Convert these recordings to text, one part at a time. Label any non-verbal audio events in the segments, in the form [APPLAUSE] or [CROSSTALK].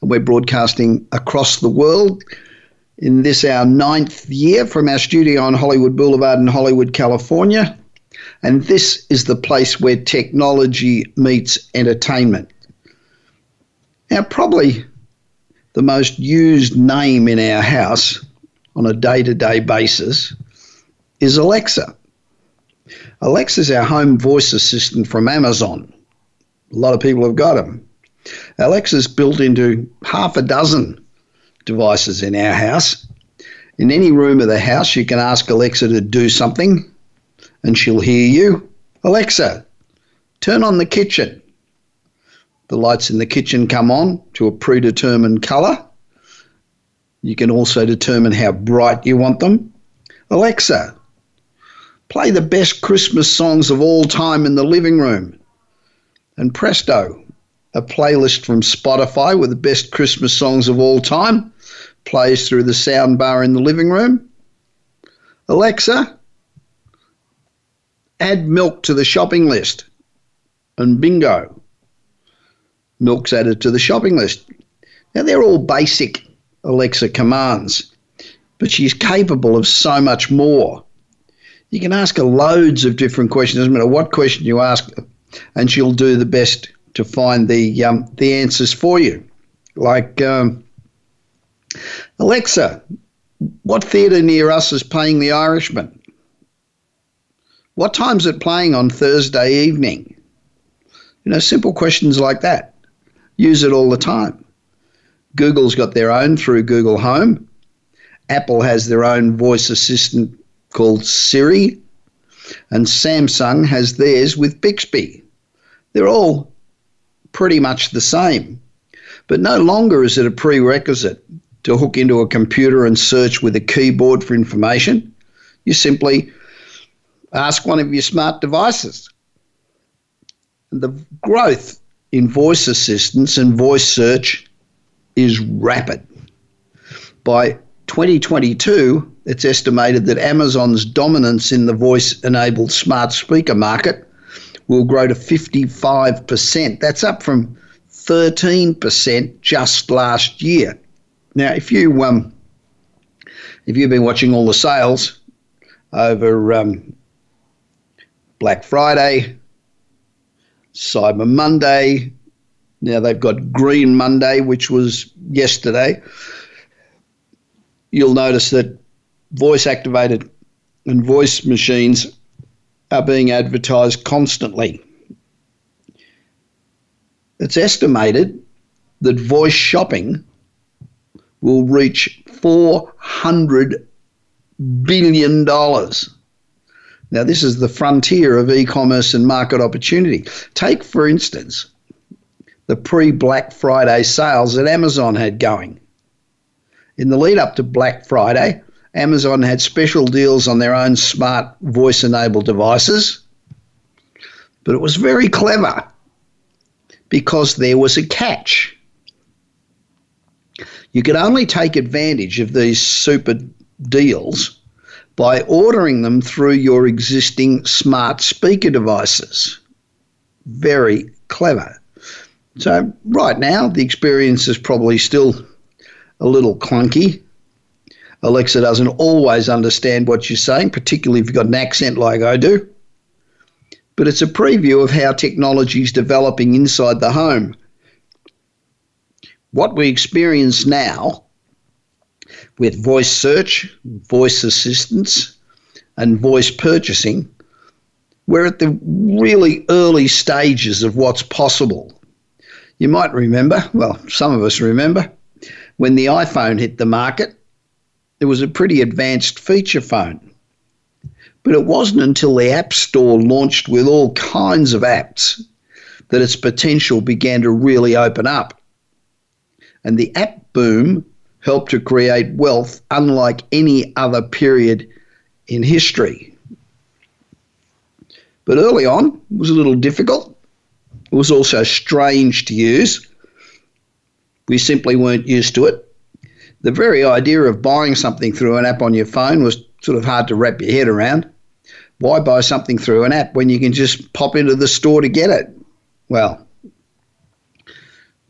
we're broadcasting across the world in this our ninth year from our studio on Hollywood Boulevard in Hollywood, California. And this is the place where technology meets entertainment. Now, probably the most used name in our house on a day to day basis is Alexa. Alexa is our home voice assistant from Amazon. A lot of people have got them. Alexa's built into half a dozen devices in our house. In any room of the house, you can ask Alexa to do something and she'll hear you. Alexa, turn on the kitchen. The lights in the kitchen come on to a predetermined colour. You can also determine how bright you want them. Alexa, play the best Christmas songs of all time in the living room. And presto, a playlist from Spotify with the best Christmas songs of all time plays through the sound bar in the living room. Alexa, add milk to the shopping list. And bingo, milk's added to the shopping list. Now, they're all basic Alexa commands, but she's capable of so much more. You can ask her loads of different questions, doesn't matter what question you ask, and she'll do the best to find the um, the answers for you. Like um, Alexa, what theatre near us is playing The Irishman? What time's it playing on Thursday evening? You know, simple questions like that. Use it all the time. Google's got their own through Google Home. Apple has their own voice assistant called Siri. And Samsung has theirs with Bixby. They're all pretty much the same. But no longer is it a prerequisite to hook into a computer and search with a keyboard for information. You simply ask one of your smart devices. And The growth in voice assistance and voice search is rapid. By 2022, it's estimated that Amazon's dominance in the voice enabled smart speaker market will grow to 55%. That's up from 13% just last year. Now, if you um, if you've been watching all the sales over um, Black Friday, Cyber Monday, now they've got Green Monday, which was yesterday. You'll notice that voice activated and voice machines are being advertised constantly. It's estimated that voice shopping will reach $400 billion. Now, this is the frontier of e commerce and market opportunity. Take, for instance, the pre Black Friday sales that Amazon had going. In the lead up to Black Friday, Amazon had special deals on their own smart voice enabled devices, but it was very clever because there was a catch. You could only take advantage of these super deals by ordering them through your existing smart speaker devices. Very clever. So, right now, the experience is probably still a little clunky Alexa doesn't always understand what you're saying, particularly if you've got an accent like I do. But it's a preview of how technology is developing inside the home. What we experience now with voice search, voice assistance, and voice purchasing, we're at the really early stages of what's possible. You might remember, well, some of us remember, when the iPhone hit the market, it was a pretty advanced feature phone. But it wasn't until the App Store launched with all kinds of apps that its potential began to really open up. And the app boom helped to create wealth unlike any other period in history. But early on, it was a little difficult. It was also strange to use. We simply weren't used to it. The very idea of buying something through an app on your phone was sort of hard to wrap your head around. Why buy something through an app when you can just pop into the store to get it? Well,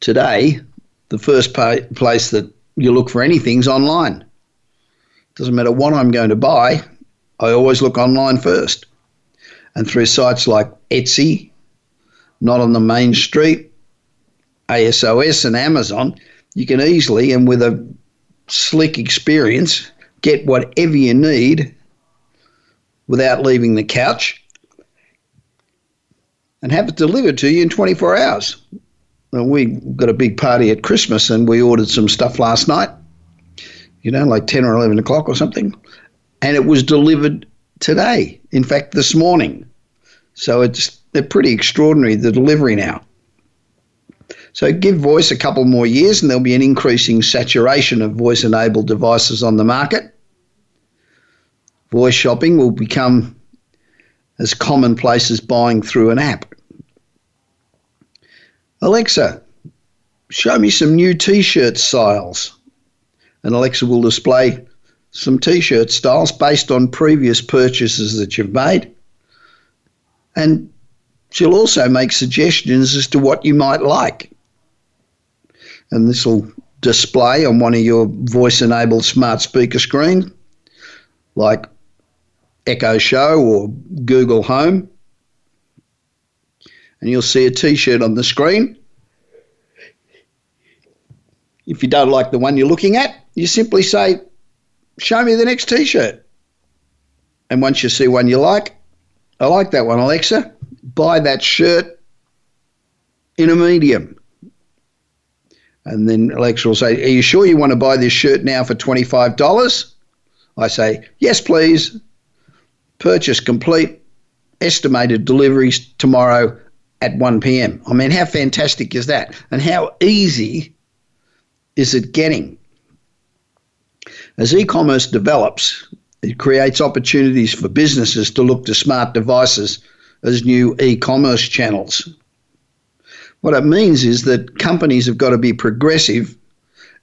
today, the first place that you look for anything is online. Doesn't matter what I'm going to buy, I always look online first. And through sites like Etsy, Not on the Main Street, ASOS, and Amazon, you can easily and with a slick experience get whatever you need without leaving the couch and have it delivered to you in 24 hours. We got a big party at Christmas and we ordered some stuff last night, you know, like 10 or 11 o'clock or something, and it was delivered today. In fact, this morning. So it's they're pretty extraordinary, the delivery now. So give voice a couple more years and there'll be an increasing saturation of voice enabled devices on the market voice shopping will become as commonplace as buying through an app. Alexa, show me some new t shirt styles. And Alexa will display some t shirt styles based on previous purchases that you've made. And she'll also make suggestions as to what you might like. And this will display on one of your voice enabled smart speaker screen, like Echo Show or Google Home. And you'll see a t shirt on the screen. If you don't like the one you're looking at, you simply say, Show me the next t shirt. And once you see one you like, I like that one, Alexa, buy that shirt in a medium. And then Alexa will say, Are you sure you want to buy this shirt now for $25? I say, Yes, please. Purchase complete. Estimated deliveries tomorrow at 1 p.m. I mean, how fantastic is that? And how easy is it getting? As e commerce develops, it creates opportunities for businesses to look to smart devices as new e commerce channels. What it means is that companies have got to be progressive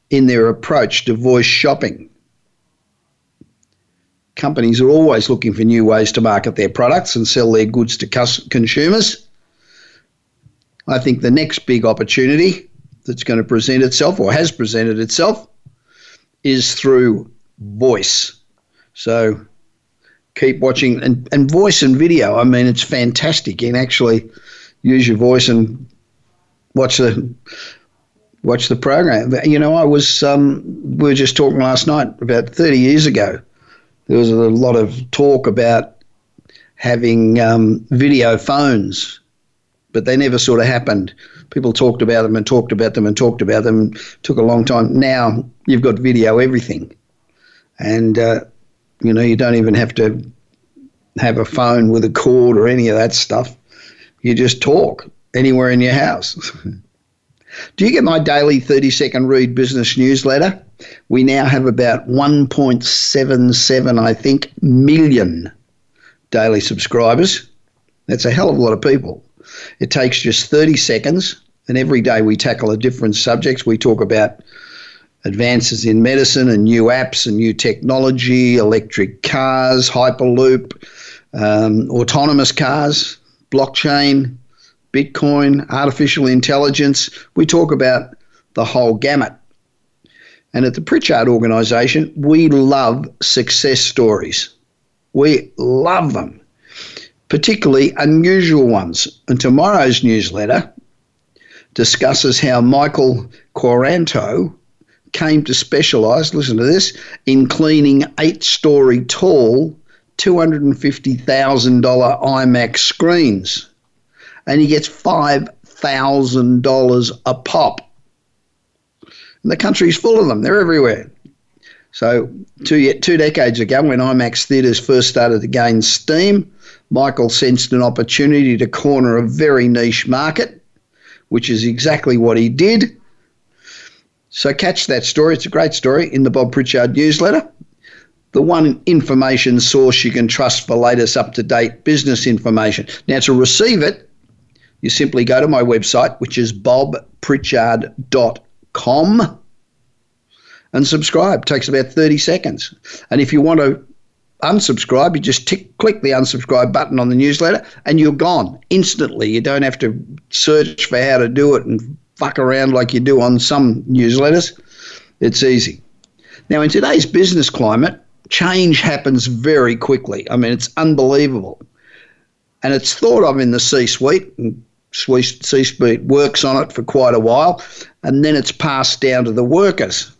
in their approach to voice shopping companies are always looking for new ways to market their products and sell their goods to consumers. I think the next big opportunity that's going to present itself or has presented itself is through voice. So keep watching and, and voice and video. I mean, it's fantastic. You can actually use your voice and watch the watch the program. You know, I was um, we were just talking last night about 30 years ago there was a lot of talk about having um, video phones, but they never sort of happened. People talked about them and talked about them and talked about them. It took a long time. Now you've got video everything, and uh, you know you don't even have to have a phone with a cord or any of that stuff. You just talk anywhere in your house. [LAUGHS] Do you get my daily 30 second read business newsletter? We now have about 1.77, I think, million daily subscribers. That's a hell of a lot of people. It takes just 30 seconds, and every day we tackle a different subject. We talk about advances in medicine and new apps and new technology, electric cars, Hyperloop, um, autonomous cars, blockchain, Bitcoin, artificial intelligence. We talk about the whole gamut. And at the Pritchard organisation, we love success stories. We love them, particularly unusual ones. And tomorrow's newsletter discusses how Michael Quaranto came to specialise, listen to this, in cleaning eight story tall, $250,000 IMAX screens and he gets $5,000 a pop. And the country's full of them, they're everywhere. So, two, two decades ago, when IMAX theatres first started to gain steam, Michael sensed an opportunity to corner a very niche market, which is exactly what he did. So catch that story. It's a great story in the Bob Pritchard newsletter. The one information source you can trust for latest up to date business information. Now, to receive it, you simply go to my website, which is bobpritchard.com, and subscribe. It takes about 30 seconds. And if you want to unsubscribe, you just tick, click the unsubscribe button on the newsletter and you're gone instantly. You don't have to search for how to do it and fuck around like you do on some newsletters. It's easy. Now, in today's business climate, change happens very quickly. I mean, it's unbelievable. And it's thought of in the C suite, and C suite works on it for quite a while, and then it's passed down to the workers.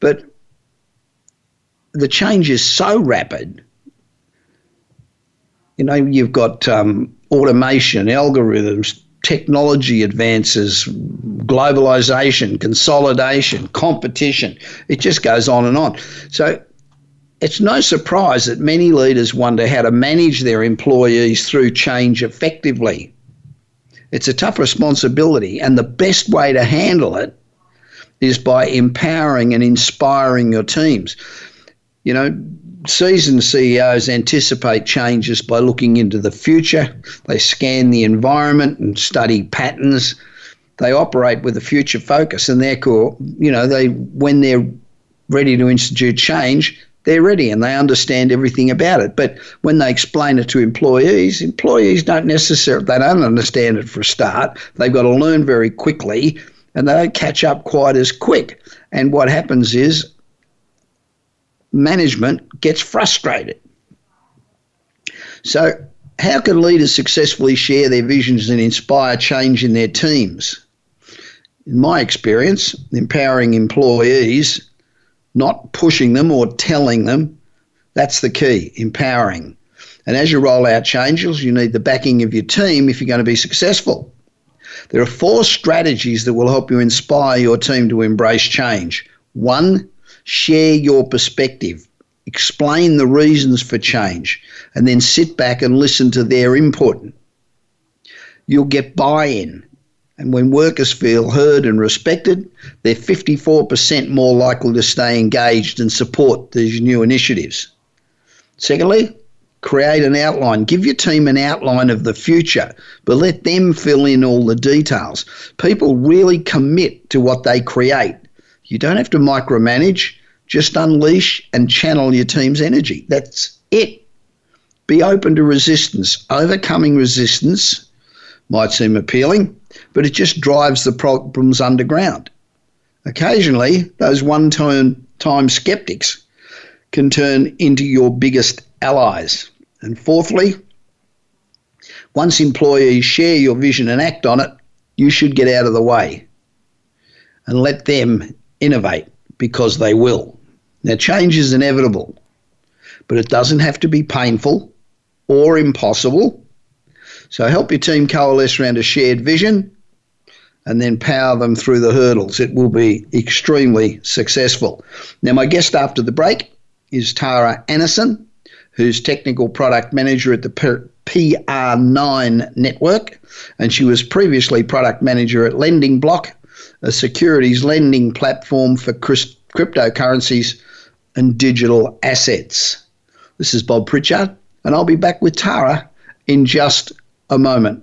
But the change is so rapid. You know, you've got um, automation, algorithms, technology advances, globalization, consolidation, competition. It just goes on and on. So it's no surprise that many leaders wonder how to manage their employees through change effectively. It's a tough responsibility, and the best way to handle it is by empowering and inspiring your teams. You know, seasoned CEOs anticipate changes by looking into the future. They scan the environment and study patterns. They operate with a future focus, and therefore, you know, they when they're ready to institute change, they're ready and they understand everything about it. But when they explain it to employees, employees don't necessarily they don't understand it for a start. They've got to learn very quickly, and they don't catch up quite as quick. And what happens is management gets frustrated. So, how can leaders successfully share their visions and inspire change in their teams? In my experience, empowering employees, not pushing them or telling them, that's the key, empowering. And as you roll out changes, you need the backing of your team if you're going to be successful. There are four strategies that will help you inspire your team to embrace change. One, share your perspective, explain the reasons for change, and then sit back and listen to their input. You'll get buy in. And when workers feel heard and respected, they're 54% more likely to stay engaged and support these new initiatives. Secondly, create an outline. Give your team an outline of the future, but let them fill in all the details. People really commit to what they create you don't have to micromanage, just unleash and channel your team's energy. That's it. Be open to resistance. Overcoming resistance might seem appealing, but it just drives the problems underground. Occasionally, those one time skeptics can turn into your biggest allies. And fourthly, once employees share your vision and act on it, you should get out of the way and let them innovate because they will. Now, change is inevitable, but it doesn't have to be painful or impossible. So, help your team coalesce around a shared vision and then power them through the hurdles. It will be extremely successful. Now, my guest after the break is Tara Annison, who's technical product manager at the PR9 network, and she was previously product manager at Lending Block a securities lending platform for cryptocurrencies and digital assets. This is Bob Pritchard, and I'll be back with Tara in just a moment.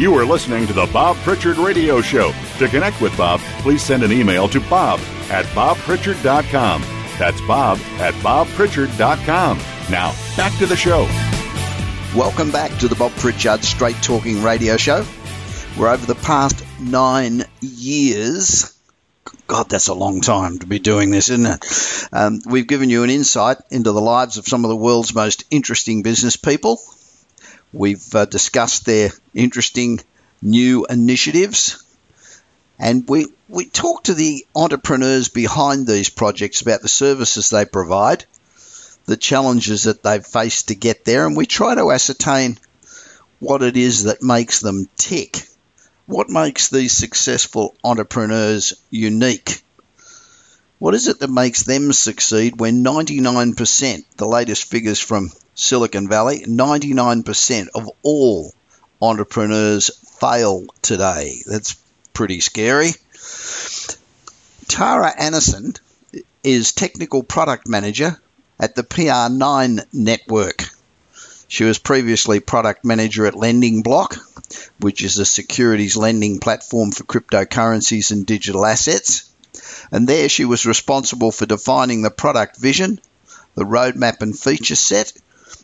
You are listening to the Bob Pritchard Radio Show. To connect with Bob, please send an email to bob at bobpritchard.com. That's bob at bobpritchard.com. Now, back to the show. Welcome back to the Bob Pritchard Straight Talking Radio Show. Where over the past nine years, God, that's a long time to be doing this, isn't it? Um, we've given you an insight into the lives of some of the world's most interesting business people We've uh, discussed their interesting new initiatives. And we, we talk to the entrepreneurs behind these projects about the services they provide, the challenges that they've faced to get there, and we try to ascertain what it is that makes them tick. What makes these successful entrepreneurs unique? What is it that makes them succeed when 99%, the latest figures from Silicon Valley, 99% of all entrepreneurs fail today. That's pretty scary. Tara Annison is Technical Product Manager at the PR9 Network. She was previously Product Manager at Lending Block, which is a securities lending platform for cryptocurrencies and digital assets. And there she was responsible for defining the product vision, the roadmap and feature set,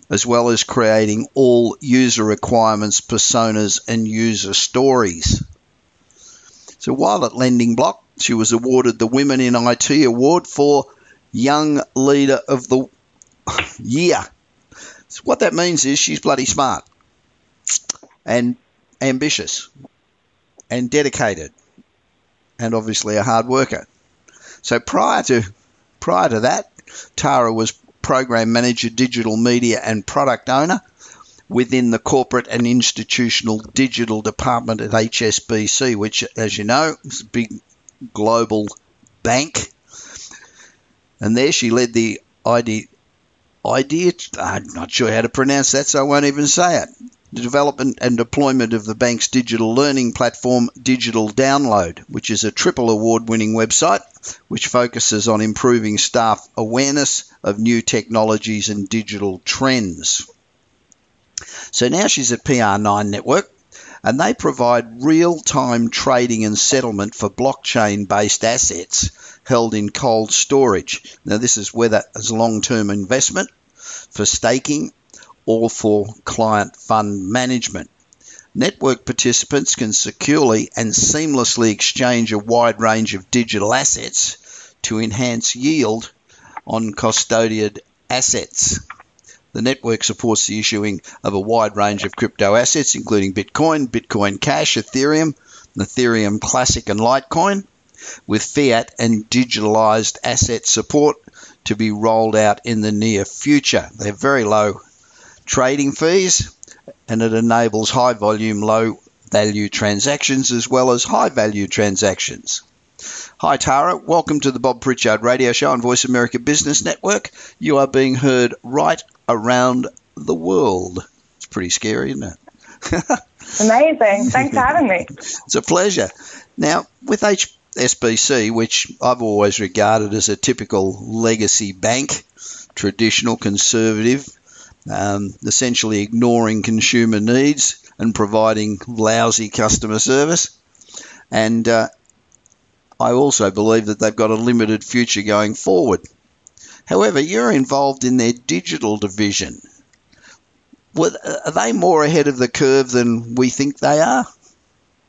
as well as creating all user requirements, personas, and user stories. So while at Lending Block, she was awarded the Women in IT Award for Young Leader of the [COUGHS] Year. So what that means is she's bloody smart and ambitious and dedicated and obviously a hard worker. So prior to prior to that, Tara was program manager, digital media, and product owner within the corporate and institutional digital department at HSBC, which, as you know, is a big global bank. And there she led the idea, idea, I'm not sure how to pronounce that, so I won't even say it. The development and deployment of the bank's digital learning platform, Digital Download, which is a triple award winning website which focuses on improving staff awareness of new technologies and digital trends. So now she's at PR9 Network, and they provide real time trading and settlement for blockchain based assets held in cold storage. Now, this is whether as long term investment for staking or for client fund management. Network participants can securely and seamlessly exchange a wide range of digital assets to enhance yield on custodied assets. The network supports the issuing of a wide range of crypto assets, including Bitcoin, Bitcoin Cash, Ethereum, Ethereum Classic, and Litecoin, with fiat and digitalized asset support to be rolled out in the near future. They're very low trading fees and it enables high volume, low value transactions as well as high value transactions. Hi, Tara. Welcome to the Bob Pritchard Radio Show on Voice America Business Network. You are being heard right around the world. It's pretty scary, isn't it? [LAUGHS] Amazing. Thanks for having me. [LAUGHS] It's a pleasure. Now, with HSBC, which I've always regarded as a typical legacy bank, traditional, conservative, um, essentially ignoring consumer needs and providing lousy customer service. And uh, I also believe that they've got a limited future going forward. However, you're involved in their digital division. Are they more ahead of the curve than we think they are?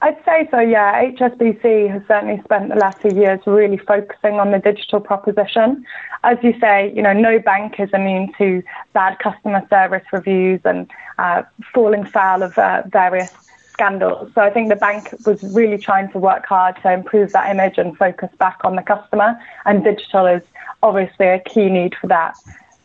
I'd say so, yeah. HSBC has certainly spent the last few years really focusing on the digital proposition. As you say, you know, no bank is immune to bad customer service reviews and uh, falling foul of uh, various scandals. So I think the bank was really trying to work hard to improve that image and focus back on the customer, and digital is obviously a key need for that.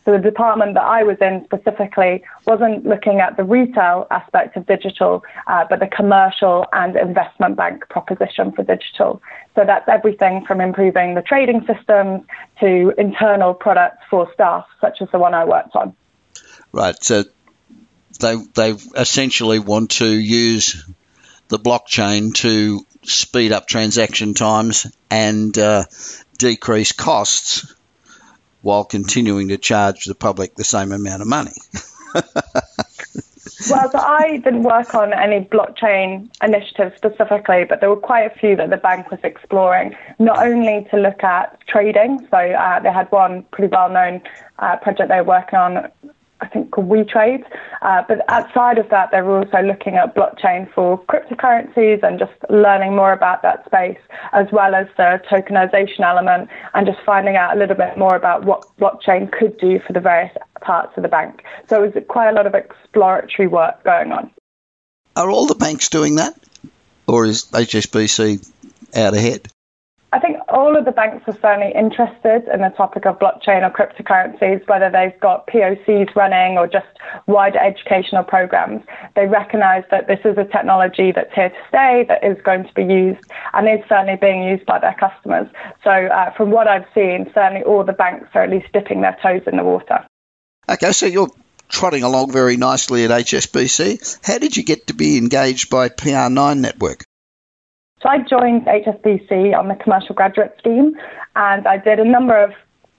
So the department that I was in specifically wasn't looking at the retail aspect of digital, uh, but the commercial and investment bank proposition for digital. So that's everything from improving the trading systems to internal products for staff, such as the one I worked on. Right. So they they essentially want to use the blockchain to speed up transaction times and uh, decrease costs while continuing to charge the public the same amount of money. [LAUGHS] well, so I didn't work on any blockchain initiatives specifically, but there were quite a few that the bank was exploring, not only to look at trading, so uh, they had one pretty well known uh, project they were working on I think called WeTrade. Uh, but outside of that, they're also looking at blockchain for cryptocurrencies and just learning more about that space, as well as the tokenization element and just finding out a little bit more about what blockchain could do for the various parts of the bank. So it was quite a lot of exploratory work going on. Are all the banks doing that? Or is HSBC out ahead? All of the banks are certainly interested in the topic of blockchain or cryptocurrencies, whether they've got POCs running or just wider educational programs. They recognize that this is a technology that's here to stay, that is going to be used, and is certainly being used by their customers. So, uh, from what I've seen, certainly all the banks are at least dipping their toes in the water. Okay, so you're trotting along very nicely at HSBC. How did you get to be engaged by PR9 Network? So I joined HSBC on the commercial graduate scheme and I did a number of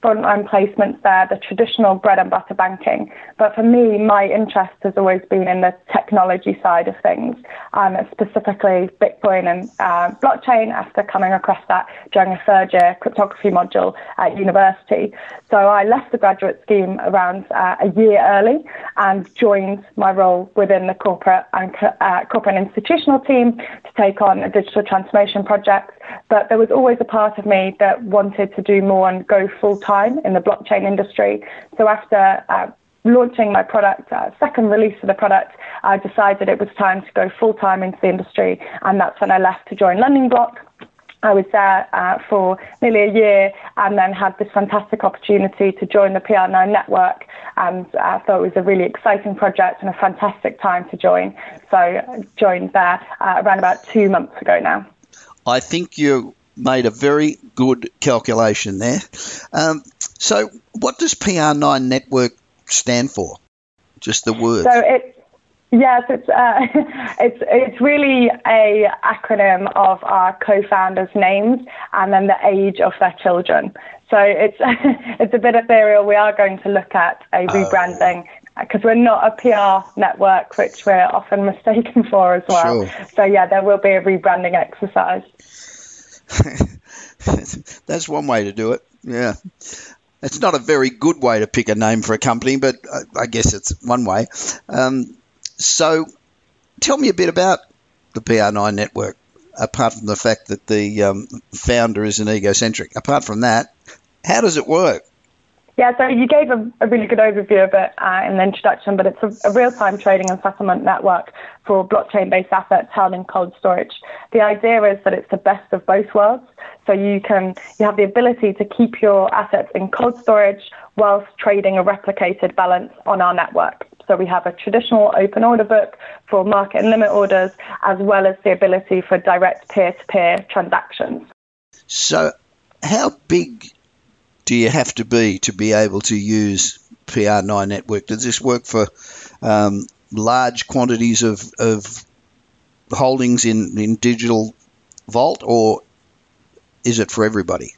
frontline placements there, the traditional bread and butter banking. But for me, my interest has always been in the technology side of things, um, specifically Bitcoin and uh, blockchain after coming across that during a third year cryptography module at university. So I left the graduate scheme around uh, a year early and joined my role within the corporate and uh, corporate and institutional team to take on a digital transformation project. But there was always a part of me that wanted to do more and go full time time in the blockchain industry. So after uh, launching my product, uh, second release of the product, I decided it was time to go full time into the industry, and that's when I left to join Lending Block. I was there uh, for nearly a year and then had this fantastic opportunity to join the PR9 network. And I thought it was a really exciting project and a fantastic time to join. So I joined there uh, around about two months ago now. I think you made a very good calculation there. Um, so, what does PR9 Network stand for? Just the word. So it's Yes, it's uh, [LAUGHS] it's it's really a acronym of our co-founders' names and then the age of their children. So it's [LAUGHS] it's a bit ethereal. We are going to look at a oh. rebranding because we're not a PR network, which we're often [LAUGHS] mistaken for as well. Sure. So yeah, there will be a rebranding exercise. [LAUGHS] That's one way to do it. Yeah. It's not a very good way to pick a name for a company, but I guess it's one way. Um, so tell me a bit about the PR9 network, apart from the fact that the um, founder is an egocentric. Apart from that, how does it work? Yeah, so you gave a, a really good overview of it uh, in the introduction, but it's a, a real-time trading and settlement network for blockchain-based assets held in cold storage. The idea is that it's the best of both worlds. So you can you have the ability to keep your assets in cold storage whilst trading a replicated balance on our network. So we have a traditional open order book for market and limit orders, as well as the ability for direct peer-to-peer transactions. So, how big do you have to be to be able to use PR9 network? Does this work for um, large quantities of, of holdings in, in digital vault, or is it for everybody?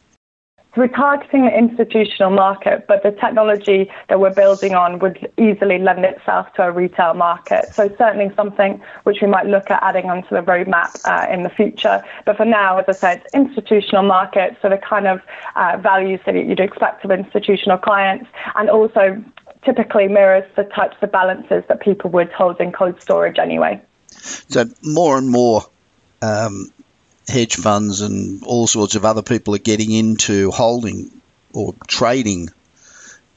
We're targeting the institutional market, but the technology that we're building on would easily lend itself to a retail market. So certainly something which we might look at adding onto the roadmap uh, in the future. But for now, as I said, it's institutional market, so the kind of uh, values that you'd expect of institutional clients, and also typically mirrors the types of balances that people would hold in cold storage anyway. So more and more um, hedge funds and all sorts of other people are getting into holding or trading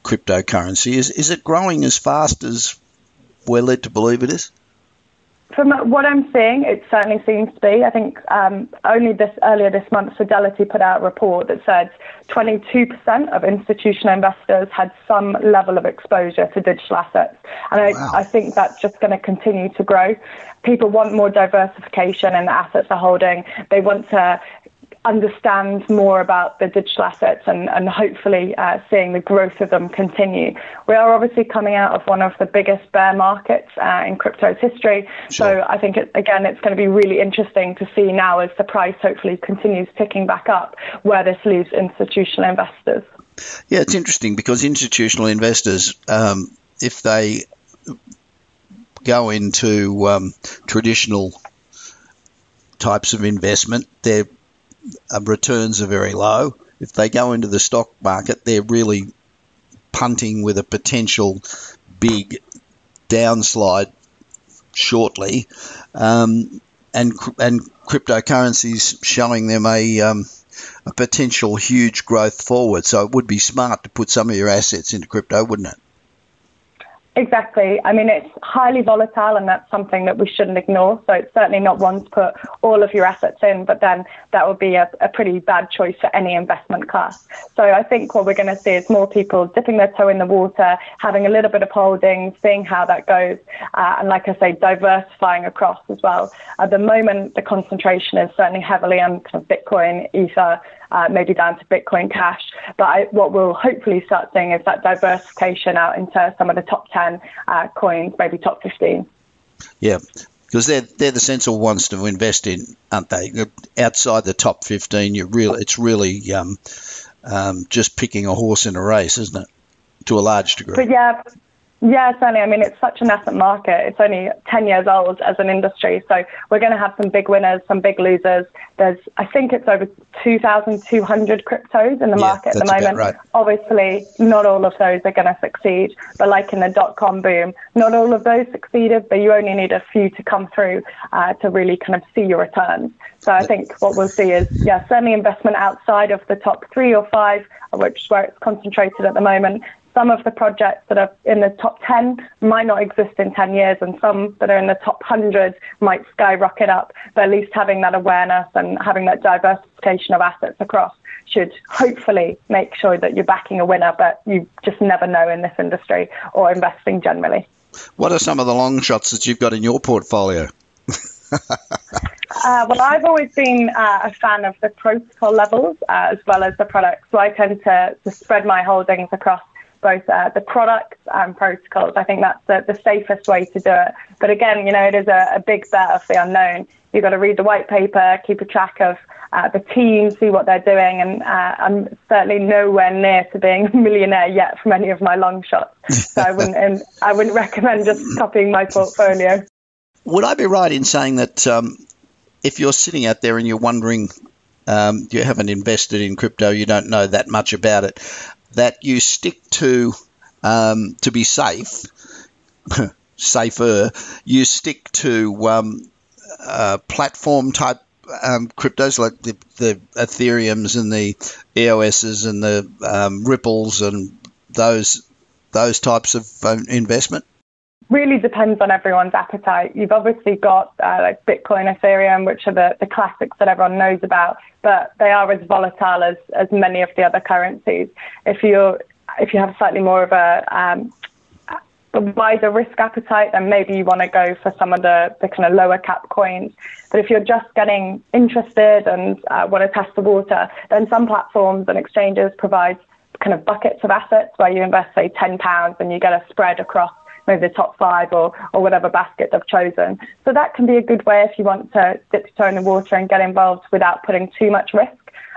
cryptocurrency. Is, is it growing as fast as we're led to believe it is? From what I'm seeing, it certainly seems to be. I think um, only this earlier this month, Fidelity put out a report that said 22% of institutional investors had some level of exposure to digital assets, and wow. I, I think that's just going to continue to grow. People want more diversification in the assets they're holding. They want to understand more about the digital assets and, and hopefully uh, seeing the growth of them continue. We are obviously coming out of one of the biggest bear markets uh, in crypto's history. Sure. So I think, it, again, it's going to be really interesting to see now as the price hopefully continues ticking back up where this leaves institutional investors. Yeah, it's interesting because institutional investors, um, if they go into um, traditional types of investment, their uh, returns are very low. If they go into the stock market, they're really punting with a potential big downslide shortly, um, and and cryptocurrencies showing them a um, a potential huge growth forward. So it would be smart to put some of your assets into crypto, wouldn't it? Exactly. I mean, it's highly volatile, and that's something that we shouldn't ignore. So it's certainly not one to put all of your assets in, but then that would be a, a pretty bad choice for any investment class. So I think what we're going to see is more people dipping their toe in the water, having a little bit of holding, seeing how that goes, uh, and like I say, diversifying across as well. At the moment, the concentration is certainly heavily on kind of Bitcoin, Ether, uh, maybe down to Bitcoin Cash. But I, what we'll hopefully start seeing is that diversification out into some of the top 10 uh, coins, maybe top 15. Yeah, because they're they're the sensible ones to invest in, aren't they? Outside the top 15, you really it's really um, um, just picking a horse in a race, isn't it? To a large degree. But yeah, yeah, certainly. I mean, it's such a nascent market. It's only 10 years old as an industry. So we're going to have some big winners, some big losers. There's, I think it's over 2,200 cryptos in the yeah, market at the moment. Right. Obviously, not all of those are going to succeed. But like in the dot com boom, not all of those succeeded, but you only need a few to come through uh, to really kind of see your returns. So I think what we'll see is, yeah, certainly investment outside of the top three or five, which is where it's concentrated at the moment, some of the projects that are in the top 10 might not exist in 10 years, and some that are in the top 100 might skyrocket up. But at least having that awareness and having that diversification of assets across should hopefully make sure that you're backing a winner, but you just never know in this industry or investing generally. What are some of the long shots that you've got in your portfolio? [LAUGHS] Uh, well, I've always been uh, a fan of the protocol levels uh, as well as the products. So I tend to, to spread my holdings across both uh, the products and protocols. I think that's the, the safest way to do it. But again, you know, it is a, a big bet of the unknown. You've got to read the white paper, keep a track of uh, the team, see what they're doing, and uh, I'm certainly nowhere near to being a millionaire yet from any of my long shots. So I wouldn't, I wouldn't recommend just copying my portfolio. Would I be right in saying that um, if you're sitting out there and you're wondering, um, you haven't invested in crypto, you don't know that much about it, that you stick to um, to be safe, [LAUGHS] safer. You stick to um, uh, platform type um, cryptos like the, the Ethereum's and the EOS's and the um, Ripples and those those types of um, investment really depends on everyone's appetite. You've obviously got uh, like Bitcoin, Ethereum, which are the, the classics that everyone knows about, but they are as volatile as, as many of the other currencies. If you if you have slightly more of a, um, a wider risk appetite, then maybe you want to go for some of the, the kind of lower cap coins. But if you're just getting interested and uh, want to test the water, then some platforms and exchanges provide kind of buckets of assets where you invest, say, £10 and you get a spread across maybe the top five or, or whatever basket they've chosen. So that can be a good way if you want to dip your toe in the water and get involved without putting too much risk.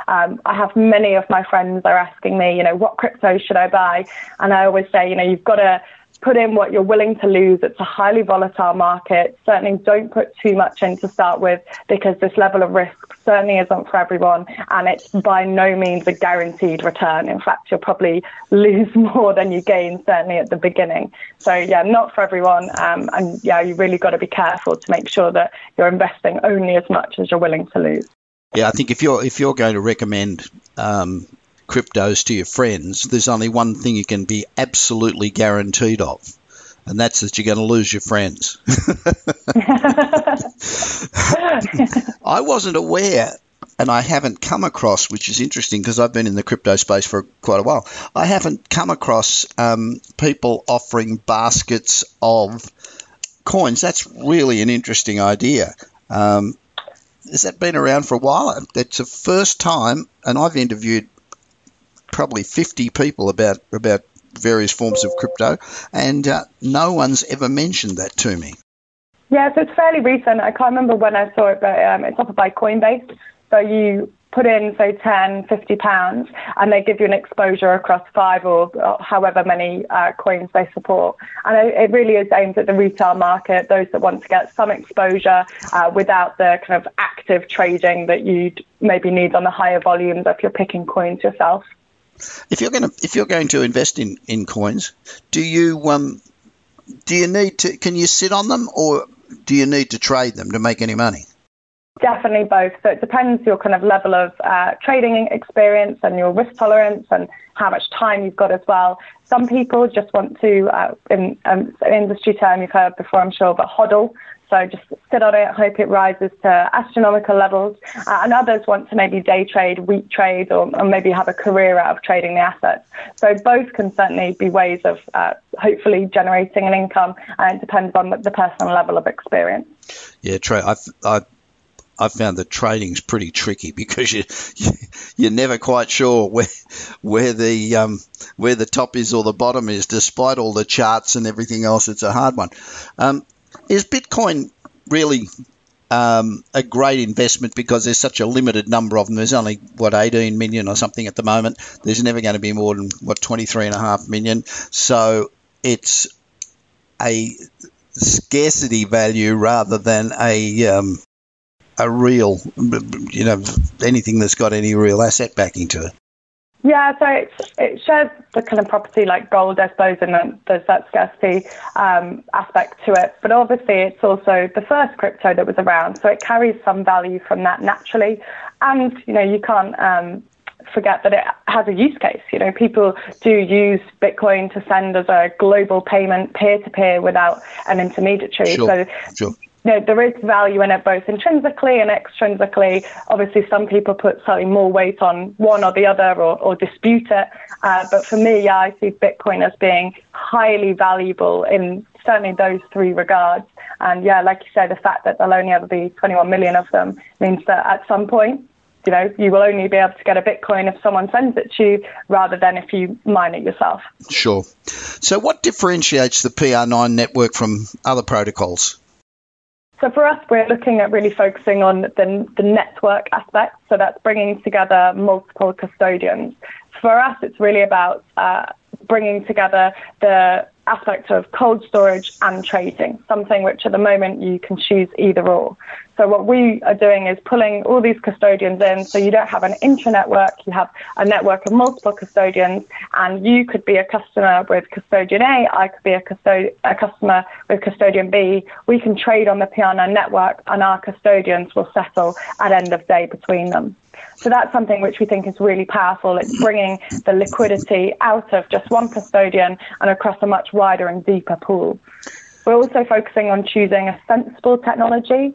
Um, I have many of my friends are asking me, you know, what crypto should I buy? And I always say, you know, you've got to put in what you're willing to lose. It's a highly volatile market. Certainly don't put too much in to start with because this level of risk certainly isn't for everyone and it's by no means a guaranteed return. In fact, you'll probably [LAUGHS] lose more than you gain certainly at the beginning. So yeah, not for everyone. Um, and yeah, you really got to be careful to make sure that you're investing only as much as you're willing to lose. Yeah, I think if you're if you're going to recommend um, cryptos to your friends, there's only one thing you can be absolutely guaranteed of, and that's that you're going to lose your friends. [LAUGHS] I wasn't aware, and I haven't come across, which is interesting because I've been in the crypto space for quite a while. I haven't come across um, people offering baskets of coins. That's really an interesting idea. Um, has that been around for a while? It's the first time, and I've interviewed probably 50 people about about various forms of crypto, and uh, no one's ever mentioned that to me. Yeah, so it's fairly recent. I can't remember when I saw it, but um, it's offered by Coinbase. So you put in, say, 10, 50 pounds, and they give you an exposure across five or, however many uh, coins they support. And it, it, really is aimed at the retail market, those that want to get some exposure uh, without the kind of active trading that you'd maybe need on the higher volumes if you're picking coins yourself. If you're going to if you're going to invest in, in coins, do you um, do you need to can you sit on them or do you need to trade them to make any money? Definitely both. So it depends your kind of level of uh, trading experience and your risk tolerance and how much time you've got as well. Some people just want to, uh, in um, an industry term you've heard before, I'm sure, but hodl. So just sit on it, hope it rises to astronomical levels. Uh, and others want to maybe day trade, week trade, or, or, maybe have a career out of trading the assets. So both can certainly be ways of uh, hopefully generating an income, and it depends on the personal level of experience. Yeah, true. I, I I found that trading's pretty tricky because you, you are never quite sure where where the um, where the top is or the bottom is, despite all the charts and everything else. It's a hard one. Um, is Bitcoin really um, a great investment because there's such a limited number of them. There's only what 18 million or something at the moment. There's never going to be more than what 23 and a half million. So it's a scarcity value rather than a um, a real, you know, anything that's got any real asset backing to it. Yeah, so it, it shares the kind of property like gold, I suppose, and there's that scarcity um, aspect to it. But obviously, it's also the first crypto that was around, so it carries some value from that naturally. And you know, you can't um, forget that it has a use case. You know, people do use Bitcoin to send as a global payment peer to peer without an intermediary. Sure, so sure know, there is value in it both intrinsically and extrinsically. Obviously, some people put slightly more weight on one or the other or, or dispute it. Uh, but for me, yeah, I see Bitcoin as being highly valuable in certainly those three regards. And yeah, like you said, the fact that there'll only ever be 21 million of them means that at some point, you know, you will only be able to get a Bitcoin if someone sends it to you rather than if you mine it yourself. Sure. So, what differentiates the PR9 network from other protocols? So for us, we're looking at really focusing on the, the network aspect. So that's bringing together multiple custodians. For us, it's really about uh, bringing together the aspect of cold storage and trading, something which at the moment you can choose either or. So what we are doing is pulling all these custodians in so you don't have an intranetwork, you have a network of multiple custodians and you could be a customer with custodian A, I could be a, custod- a customer with custodian B. We can trade on the PR9 network and our custodians will settle at end of day between them. So that's something which we think is really powerful. It's bringing the liquidity out of just one custodian and across a much wider and deeper pool. We're also focusing on choosing a sensible technology.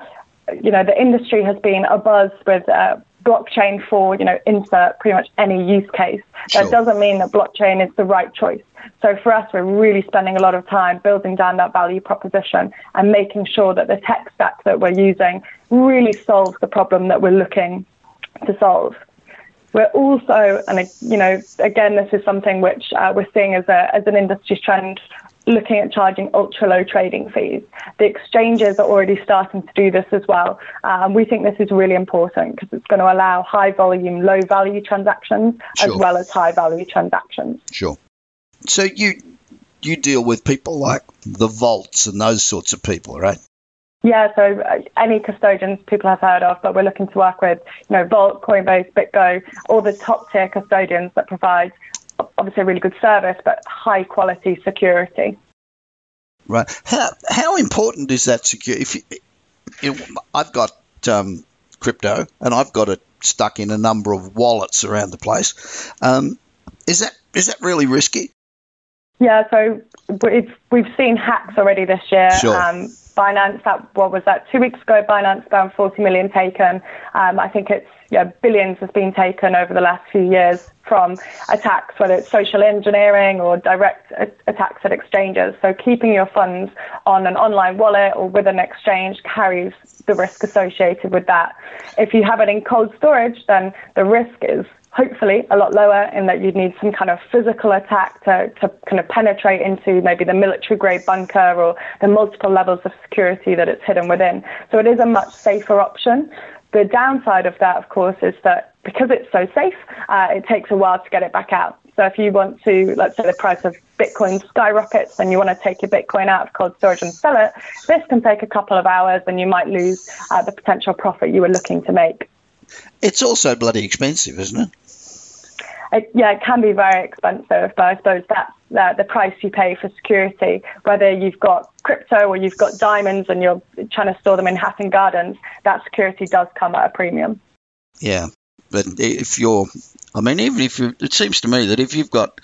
You know, the industry has been abuzz with uh, blockchain for, you know, insert pretty much any use case. Sure. That doesn't mean that blockchain is the right choice. So for us, we're really spending a lot of time building down that value proposition and making sure that the tech stack that we're using really solves the problem that we're looking to solve. We're also, and you know, again, this is something which uh, we're seeing as, a, as an industry trend, looking at charging ultra low trading fees. The exchanges are already starting to do this as well. Um, we think this is really important because it's going to allow high volume, low value transactions sure. as well as high value transactions. Sure. So you you deal with people like the vaults and those sorts of people, right? Yeah, so uh, any custodians people have heard of, but we're looking to work with, you know, Vault, Coinbase, BitGo, all the top tier custodians that provide obviously a really good service, but high quality security. Right. How how important is that security? If you, you know, I've got um, crypto and I've got it stuck in a number of wallets around the place. Um, is that is that really risky? Yeah, so we've we've seen hacks already this year. Sure. Um, Binance, what was that? Two weeks ago, Binance found 40 million taken. Um, I think it's you billions has been taken over the last few years from attacks, whether it's social engineering or direct attacks at exchanges. So keeping your funds on an online wallet or with an exchange carries the risk associated with that. If you have it in cold storage, then the risk is hopefully a lot lower in that you'd need some kind of physical attack to, to kind of penetrate into maybe the military grade bunker or the multiple levels of security that it's hidden within. So it is a much safer option. The downside of that, of course, is that because it's so safe, uh, it takes a while to get it back out. So if you want to, let's say the price of Bitcoin skyrockets and you want to take your Bitcoin out of cold storage and sell it, this can take a couple of hours and you might lose uh, the potential profit you were looking to make. It's also bloody expensive, isn't it? It, yeah, it can be very expensive, but I suppose that's the, the price you pay for security. Whether you've got crypto or you've got diamonds and you're trying to store them in Hatton Gardens, that security does come at a premium. Yeah, but if you're, I mean, even if you, it seems to me that if you've got,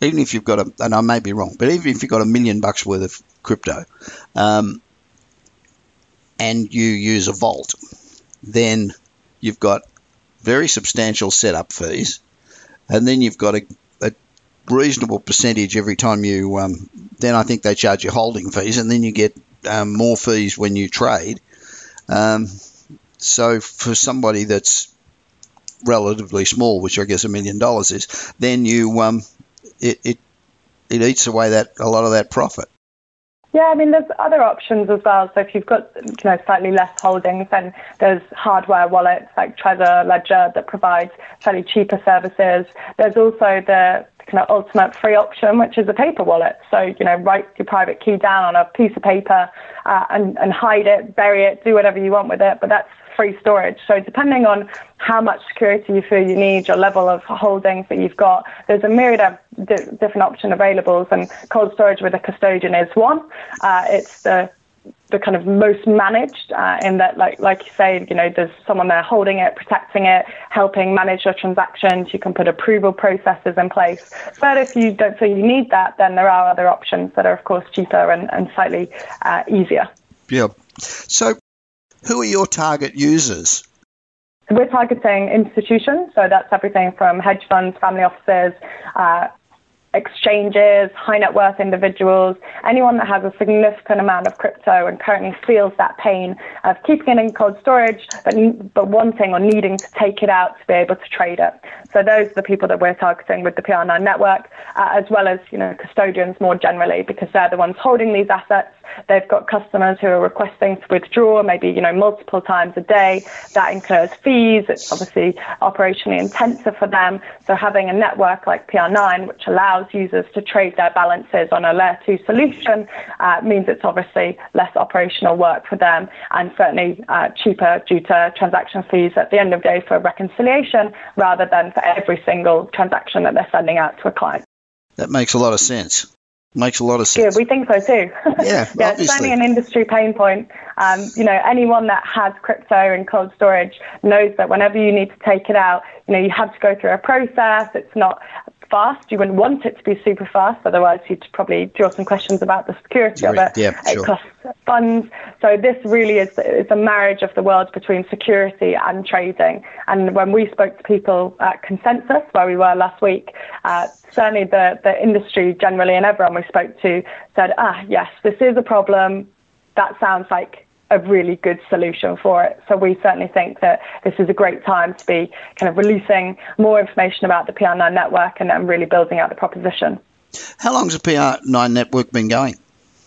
even if you've got a, and I may be wrong, but even if you've got a million bucks worth of crypto, um, and you use a vault, then you've got very substantial setup fees, and then you've got a, a reasonable percentage every time you. Um, then I think they charge you holding fees, and then you get um, more fees when you trade. Um, so for somebody that's relatively small, which I guess a million dollars is, then you um, it, it it eats away that a lot of that profit. Yeah, I mean, there's other options as well. So if you've got you know slightly less holdings, then there's hardware wallets like Trezor, Ledger that provides fairly cheaper services. There's also the kind of ultimate free option, which is a paper wallet. So you know, write your private key down on a piece of paper uh, and and hide it, bury it, do whatever you want with it. But that's free storage. So depending on how much security you feel you need, your level of holdings that you've got, there's a myriad of di- different option available. and cold storage with a custodian is one. Uh, it's the the kind of most managed uh, in that like like you say you know there's someone there holding it protecting it helping manage your transactions you can put approval processes in place but if you don't feel you need that then there are other options that are of course cheaper and, and slightly uh, easier yeah so who are your target users? We're targeting institutions, so that's everything from hedge funds, family offices, uh, exchanges, high net worth individuals, anyone that has a significant amount of crypto and currently feels that pain of keeping it in cold storage, but, but wanting or needing to take it out to be able to trade it. So those are the people that we're targeting with the PR9 network, uh, as well as you know custodians more generally, because they're the ones holding these assets. They've got customers who are requesting to withdraw, maybe you know multiple times a day. That incurs fees. It's obviously operationally intensive for them. So having a network like PR9, which allows users to trade their balances on a layer two solution, uh, means it's obviously less operational work for them and certainly uh, cheaper due to transaction fees at the end of the day for reconciliation rather than for every single transaction that they're sending out to a client. That makes a lot of sense. Makes a lot of sense. Yeah, we think so too. [LAUGHS] Yeah, yeah, it's certainly an industry pain point. Um, you know, anyone that has crypto in cold storage knows that whenever you need to take it out, you know, you have to go through a process. It's not fast. You wouldn't want it to be super fast, otherwise you'd probably draw some questions about the security of it. Yeah, sure. It costs funds. So this really is it's a marriage of the world between security and trading. And when we spoke to people at Consensus, where we were last week, uh, certainly the, the industry generally and everyone we spoke to said, ah, yes, this is a problem. That sounds like a really good solution for it. So we certainly think that this is a great time to be kind of releasing more information about the PR9 network and, and really building out the proposition. How long has the PR9 network been going?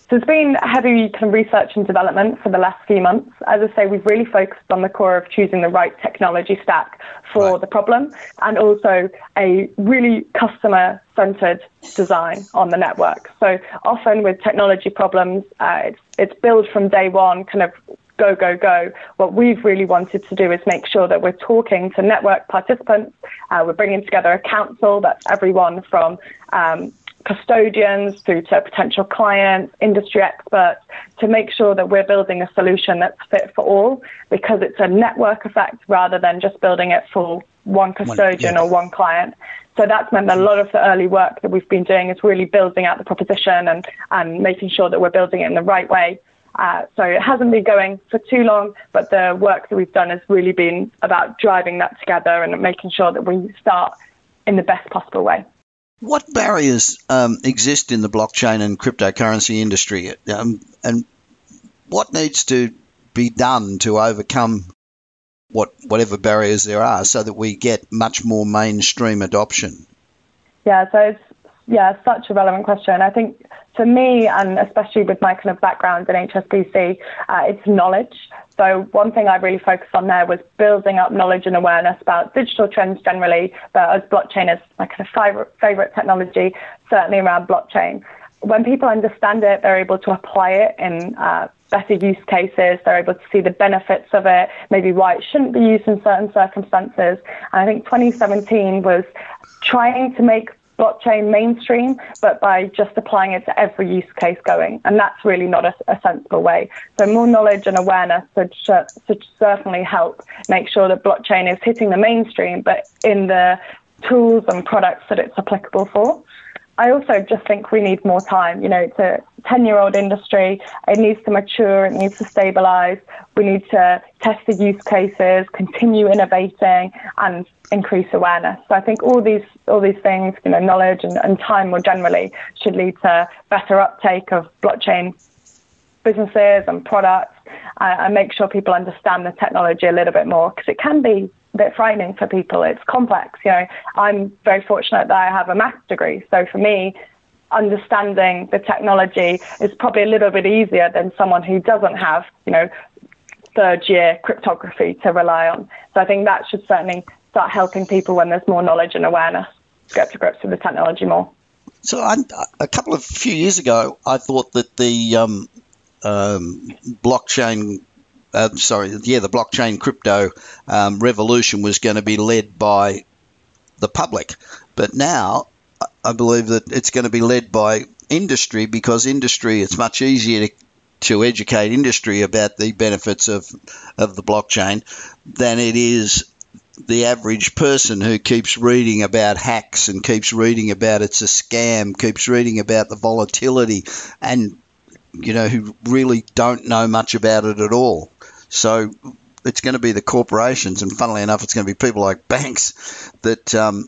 So it's been heavy kind of research and development for the last few months. As I say, we've really focused on the core of choosing the right technology stack for right. the problem and also a really customer centered design on the network. So often with technology problems, uh, it's, it's built from day one, kind of go, go, go. What we've really wanted to do is make sure that we're talking to network participants. Uh, we're bringing together a council that's everyone from um, custodians through to potential clients, industry experts, to make sure that we're building a solution that's fit for all because it's a network effect rather than just building it for one custodian one, yeah. or one client. So that's meant that a lot of the early work that we've been doing is really building out the proposition and, and making sure that we're building it in the right way. Uh, so it hasn't been going for too long, but the work that we've done has really been about driving that together and making sure that we start in the best possible way. What barriers um, exist in the blockchain and cryptocurrency industry, um, and what needs to be done to overcome what whatever barriers there are, so that we get much more mainstream adoption? Yeah, so it's yeah, such a relevant question. I think for me, and especially with my kind of background in HSBC, uh, it's knowledge. So one thing I really focused on there was building up knowledge and awareness about digital trends generally, but as blockchain is my kind of favorite, technology, certainly around blockchain. When people understand it, they're able to apply it in uh, better use cases. They're able to see the benefits of it, maybe why it shouldn't be used in certain circumstances. And I think 2017 was trying to make blockchain mainstream, but by just applying it to every use case going. And that's really not a, a sensible way. So more knowledge and awareness should, should certainly help make sure that blockchain is hitting the mainstream, but in the tools and products that it's applicable for. I also just think we need more time. You know, it's a 10 year old industry. It needs to mature, it needs to stabilize. We need to test the use cases, continue innovating, and increase awareness. So I think all these all these things, you know, knowledge and, and time more generally should lead to better uptake of blockchain businesses and products uh, and make sure people understand the technology a little bit more because it can be bit frightening for people. It's complex. You know, I'm very fortunate that I have a maths degree. So for me, understanding the technology is probably a little bit easier than someone who doesn't have, you know, third year cryptography to rely on. So I think that should certainly start helping people when there's more knowledge and awareness get to grips with the technology more. So a couple of few years ago, I thought that the um, um, blockchain, uh, sorry, yeah, the blockchain crypto um, revolution was going to be led by the public, but now I believe that it's going to be led by industry because industry it's much easier to to educate industry about the benefits of of the blockchain than it is the average person who keeps reading about hacks and keeps reading about it's a scam, keeps reading about the volatility, and you know who really don't know much about it at all. So it's going to be the corporations, and funnily enough, it's going to be people like [LAUGHS] banks that um,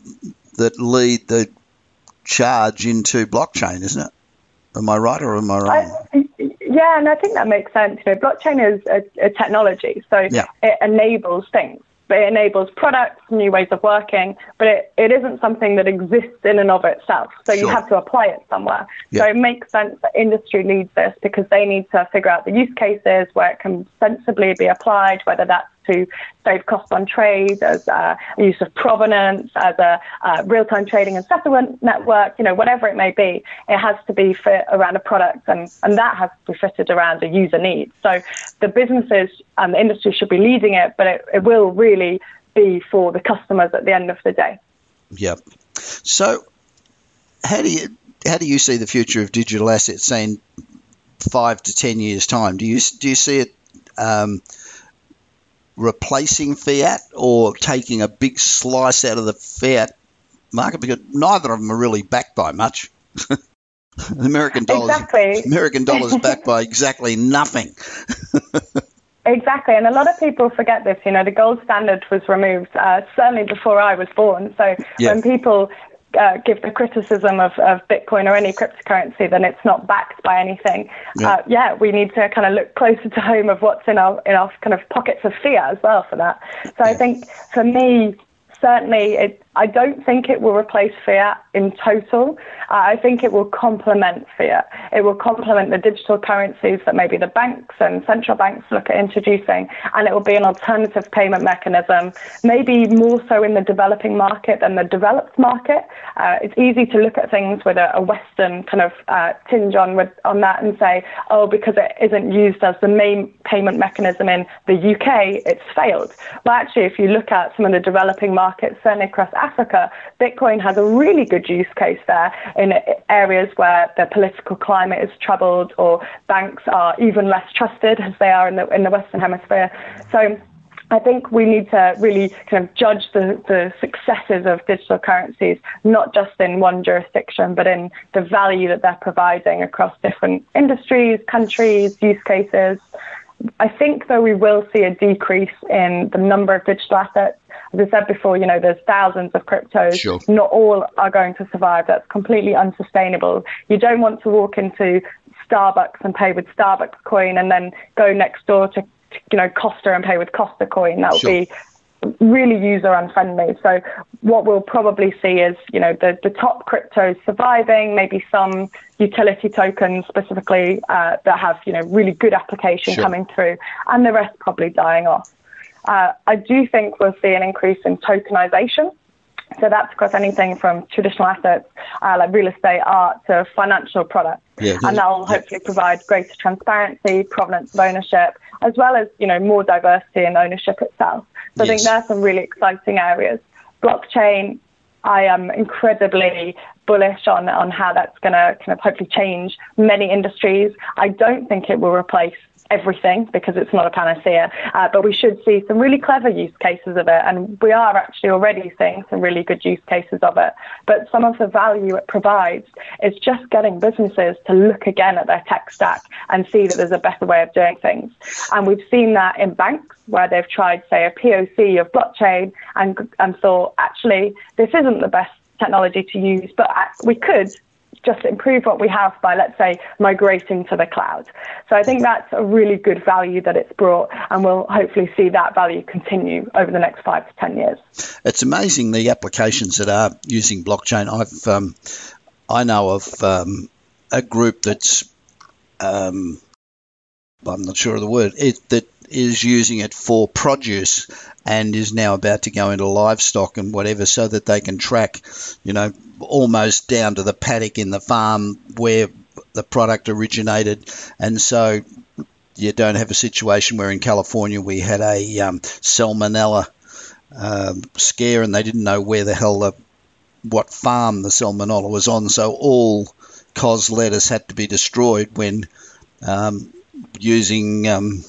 that lead the charge into blockchain, isn't it? Am I right or am I wrong? I, yeah, and I think that makes sense. You know, blockchain is a, a technology, so yeah. it enables things it enables products, new ways of working, but it, it isn't something that exists in and of itself. So sure. you have to apply it somewhere. Yeah. So it makes sense that industry needs this because they need to figure out the use cases where it can sensibly be applied, whether that's to save costs on trade, as a use of provenance, as a uh, real-time trading and settlement network, you know, whatever it may be, it has to be fit around a product and, and that has to be fitted around a user need. So the businesses and the industry should be leading it, but it, it will really be for the customers at the end of the day. Yep. So how do you how do you see the future of digital assets in five to ten years time? Do you do you see it um, replacing fiat or taking a big slice out of the fiat market because neither of them are really backed by much. the [LAUGHS] American dollar, exactly. American dollar's backed by exactly nothing. [LAUGHS] Exactly, and a lot of people forget this. You know, the gold standard was removed uh, certainly before I was born. So yeah. when people uh, give the criticism of, of Bitcoin or any cryptocurrency, then it's not backed by anything. Yeah. Uh, yeah, we need to kind of look closer to home of what's in our in our kind of pockets of fiat as well for that. So yeah. I think for me, certainly it, I don't think it will replace fiat in total. Uh, I think it will complement fiat. It will complement the digital currencies that maybe the banks and central banks look at introducing, and it will be an alternative payment mechanism, maybe more so in the developing market than the developed market. Uh, it's easy to look at things with a, a Western kind of uh, tinge on with, on that and say, oh, because it isn't used as the main payment mechanism in the UK, it's failed. But actually, if you look at some of the developing markets, certainly across Africa, Bitcoin has a really good use case there in areas where the political climate is troubled or banks are even less trusted as they are in the in the Western Hemisphere. So I think we need to really kind of judge the, the successes of digital currencies, not just in one jurisdiction, but in the value that they're providing across different industries, countries, use cases. I think, though, we will see a decrease in the number of digital assets. As I said before, you know, there's thousands of cryptos. Sure. Not all are going to survive. That's completely unsustainable. You don't want to walk into Starbucks and pay with Starbucks coin and then go next door to you know, Costa and pay with Costa coin. That would sure. be really user unfriendly. So what we'll probably see is, you know, the, the top cryptos surviving, maybe some utility tokens specifically uh, that have, you know, really good application sure. coming through, and the rest probably dying off. Uh, I do think we'll see an increase in tokenization. So that's across anything from traditional assets uh, like real estate, art to financial products. Yeah, and that will hopefully provide greater transparency, provenance of ownership, as well as you know more diversity in ownership itself. So yes. I think there are some really exciting areas. Blockchain, I am incredibly bullish on on how that's going to kind of hopefully change many industries. I don't think it will replace everything because it's not a panacea, uh, but we should see some really clever use cases of it, and we are actually already seeing some really good use cases of it. But some of the value it provides is just getting businesses to look again at their tech stack and see that there's a better way of doing things. And we've seen that in banks where they've tried, say, a POC of blockchain and and thought actually this isn't the best technology to use, but we could just improve what we have by, let's say, migrating to the cloud. So I think that's a really good value that it's brought, and we'll hopefully see that value continue over the next five to 10 years. It's amazing the applications that are using blockchain. I've, um, I know of um, a group that's, um, I'm not sure of the word, it, that is using it for produce and is now about to go into livestock and whatever so that they can track, you know, almost down to the paddock in the farm where the product originated. And so you don't have a situation where in California we had a um, salmonella um, scare and they didn't know where the hell the what farm the salmonella was on. So all cos lettuce had to be destroyed when um, using um,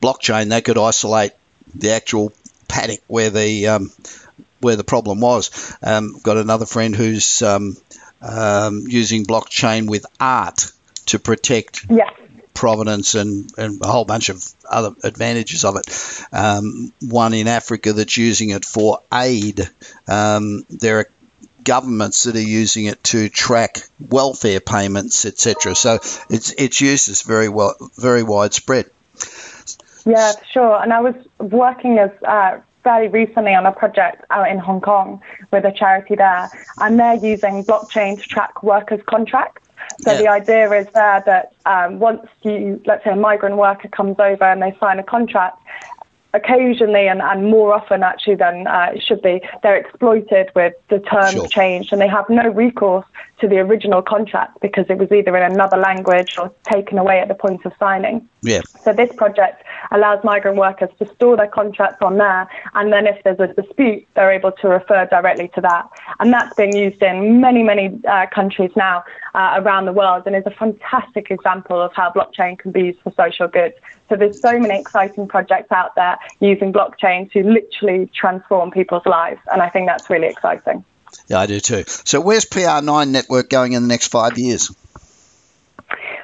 blockchain they could isolate the actual paddock where the um, where the problem was. Um, got another friend who's um, um, using blockchain with art to protect yes. provenance and, and a whole bunch of other advantages of it. Um, one in Africa that's using it for aid. Um, there are governments that are using it to track welfare payments, etc. So its its use is very well very widespread. Yeah, sure. And I was working as uh, very recently on a project out in Hong Kong with a charity there, and they're using blockchain to track workers' contracts. So yeah. the idea is there that um, once you, let's say, a migrant worker comes over and they sign a contract, occasionally and, and more often actually than uh, it should be, they're exploited with the terms sure. changed and they have no recourse to the original contract because it was either in another language or taken away at the point of signing. Yeah. So this project allows migrant workers to store their contracts on there, and then if there's a dispute, they're able to refer directly to that. And that's being used in many, many uh, countries now uh, around the world, and is a fantastic example of how blockchain can be used for social good. So there's so many exciting projects out there using blockchain to literally transform people's lives, and I think that's really exciting. Yeah, I do too. So, where's PR9 Network going in the next five years?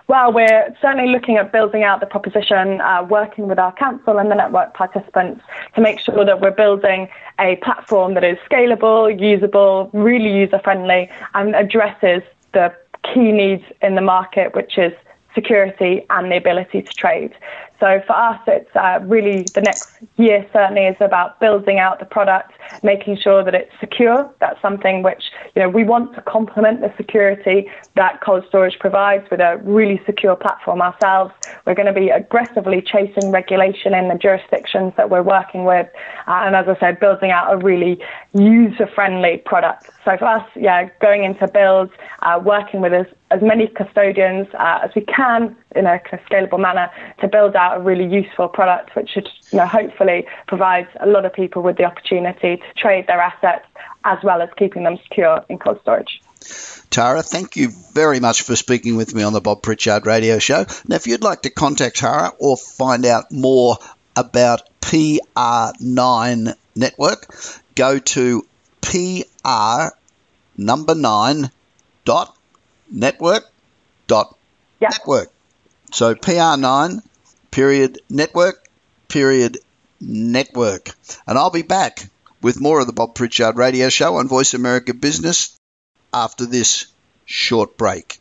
Well, we're certainly looking at building out the proposition, uh, working with our council and the network participants to make sure that we're building a platform that is scalable, usable, really user friendly, and addresses the key needs in the market, which is security and the ability to trade. So for us, it's uh, really the next year certainly is about building out the product, making sure that it's secure. That's something which you know we want to complement the security that cold storage provides with a really secure platform ourselves. We're going to be aggressively chasing regulation in the jurisdictions that we're working with, uh, and as I said, building out a really user-friendly product. So for us, yeah, going into builds, uh, working with as, as many custodians uh, as we can in a kind of scalable manner to build out a really useful product, which should, you know, hopefully provide a lot of people with the opportunity to trade their assets as well as keeping them secure in cold storage. Tara, thank you very much for speaking with me on the Bob Pritchard Radio Show. Now, if you'd like to contact Tara or find out more about PR9 network, go to PR number 9 dot network dot Yep. network. So PR9 period network period network. And I'll be back with more of the Bob Pritchard radio show on Voice America Business after this short break.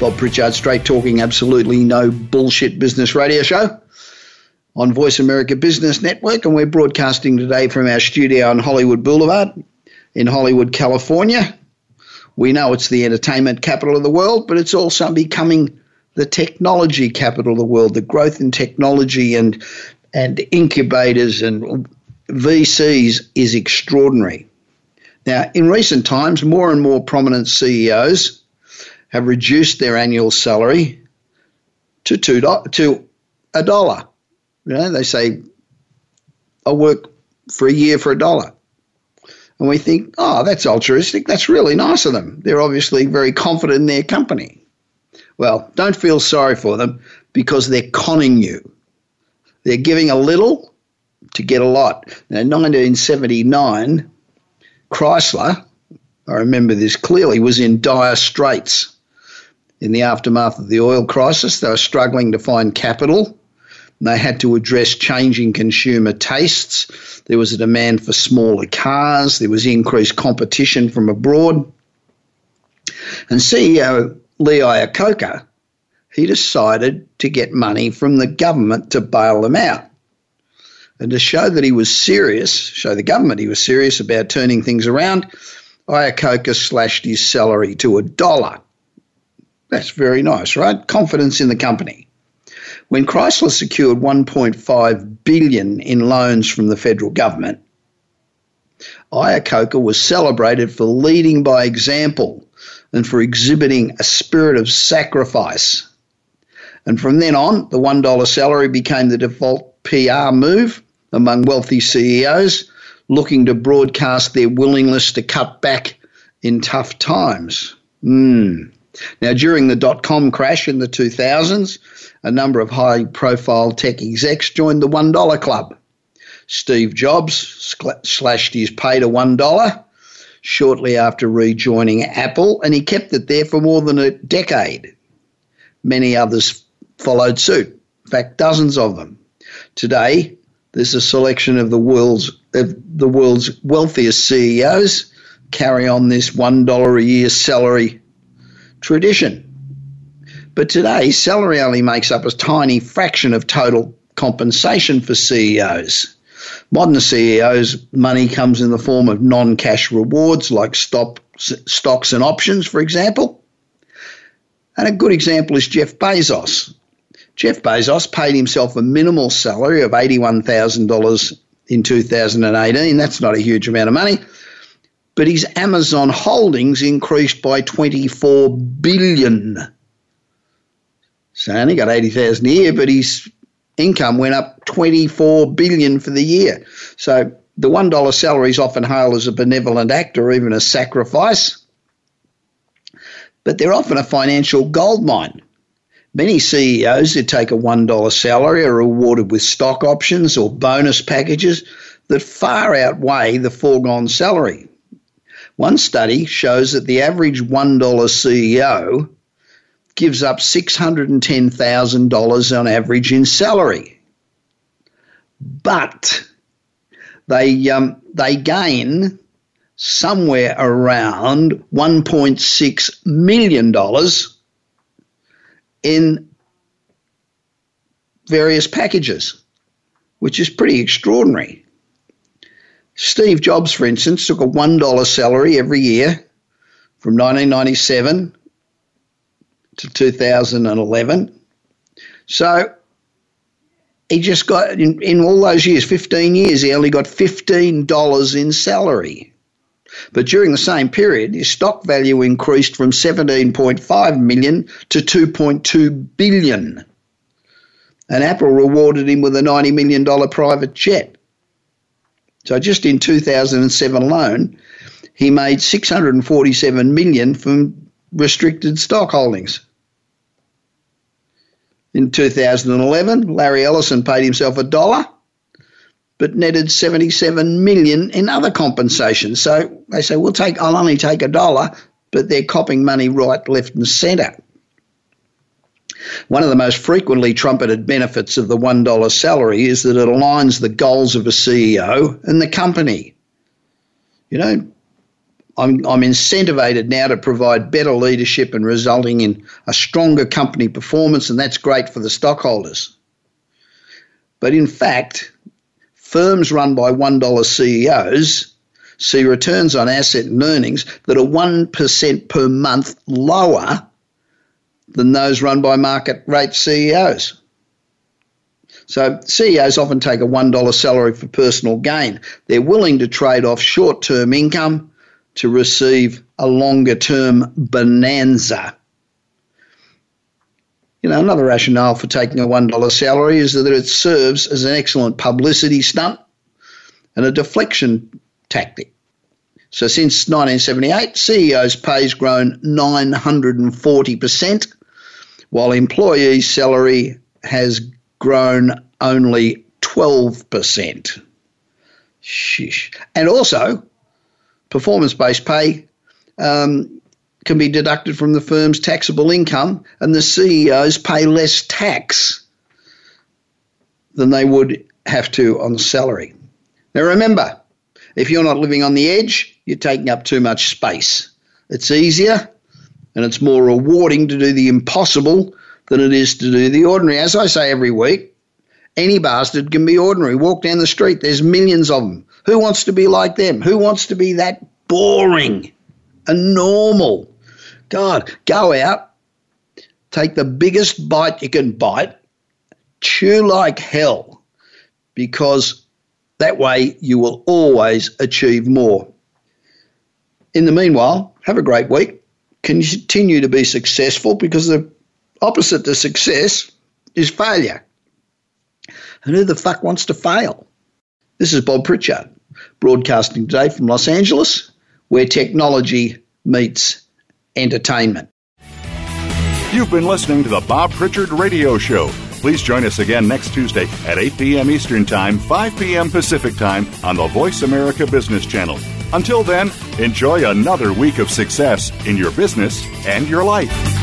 Bob Pritchard Straight Talking Absolutely No Bullshit Business Radio Show on Voice America Business Network. And we're broadcasting today from our studio on Hollywood Boulevard in Hollywood, California. We know it's the entertainment capital of the world, but it's also becoming the technology capital of the world. The growth in technology and and incubators and VCs is extraordinary. Now, in recent times, more and more prominent CEOs have reduced their annual salary to two do- to a dollar. You know, they say, "I work for a year for a dollar." And we think, oh, that's altruistic. That's really nice of them. They're obviously very confident in their company. Well, don't feel sorry for them because they're conning you. They're giving a little to get a lot. Now, 1979, Chrysler, I remember this clearly, was in dire straits. In the aftermath of the oil crisis, they were struggling to find capital. They had to address changing consumer tastes. There was a demand for smaller cars. There was increased competition from abroad. And CEO Lee Iacocca, he decided to get money from the government to bail them out. And to show that he was serious, show the government he was serious about turning things around, Iacocca slashed his salary to a dollar. That's very nice, right? Confidence in the company. When Chrysler secured 1.5 billion in loans from the federal government, Iacocca was celebrated for leading by example and for exhibiting a spirit of sacrifice. And from then on, the $1 salary became the default PR move among wealthy CEOs looking to broadcast their willingness to cut back in tough times. Mm. Now, during the dot com crash in the 2000s, a number of high profile tech execs joined the $1 club. Steve Jobs slashed his pay to $1 shortly after rejoining Apple, and he kept it there for more than a decade. Many others followed suit, in fact, dozens of them. Today, there's a selection of the world's of the world's wealthiest CEOs carry on this one dollar a year salary tradition. But today, salary only makes up a tiny fraction of total compensation for CEOs. Modern CEOs' money comes in the form of non cash rewards like stock, stocks and options, for example. And a good example is Jeff Bezos. Jeff Bezos paid himself a minimal salary of $81,000 in 2018. That's not a huge amount of money. But his Amazon holdings increased by 24 billion. So only got 80,000 a year, but his income went up 24 billion for the year. So the $1 salary is often hailed as a benevolent act or even a sacrifice. But they're often a financial goldmine. Many CEOs who take a $1 salary are rewarded with stock options or bonus packages that far outweigh the foregone salary. One study shows that the average $1 CEO gives up $610,000 on average in salary. But they, um, they gain somewhere around $1.6 million in various packages, which is pretty extraordinary. Steve Jobs, for instance, took a $1 salary every year from 1997 to 2011. So he just got, in, in all those years, 15 years, he only got $15 in salary. But during the same period, his stock value increased from 17.5 million to 2.2 billion. And Apple rewarded him with a $90 million private jet. So just in 2007 alone, he made 647 million from restricted stock holdings. In 2011, Larry Ellison paid himself a dollar, but netted 77 million in other compensation. So they say, "We'll take. I'll only take a dollar," but they're copping money right, left, and centre. One of the most frequently trumpeted benefits of the $1 salary is that it aligns the goals of a CEO and the company. You know, I'm, I'm incentivated now to provide better leadership and resulting in a stronger company performance, and that's great for the stockholders. But in fact, firms run by $1 CEOs see returns on asset and earnings that are 1% per month lower than those run by market rate CEOs. So CEOs often take a $1 salary for personal gain. They're willing to trade off short term income to receive a longer term bonanza. You know, another rationale for taking a $1 salary is that it serves as an excellent publicity stunt and a deflection tactic. So since 1978, CEOs' pay has grown 940%, while employee salary has grown only 12%. Shish. And also, performance based pay um, can be deducted from the firm's taxable income, and the CEOs pay less tax than they would have to on salary. Now, remember, if you're not living on the edge, you're taking up too much space. It's easier and it's more rewarding to do the impossible than it is to do the ordinary. As I say every week, any bastard can be ordinary. Walk down the street, there's millions of them. Who wants to be like them? Who wants to be that boring and normal? God, go out, take the biggest bite you can bite, chew like hell, because that way you will always achieve more. In the meanwhile, have a great week. Continue to be successful because the opposite to success is failure. And who the fuck wants to fail? This is Bob Pritchard, broadcasting today from Los Angeles, where technology meets entertainment. You've been listening to the Bob Pritchard Radio Show. Please join us again next Tuesday at 8 p.m. Eastern Time, 5 p.m. Pacific Time on the Voice America Business Channel. Until then, enjoy another week of success in your business and your life.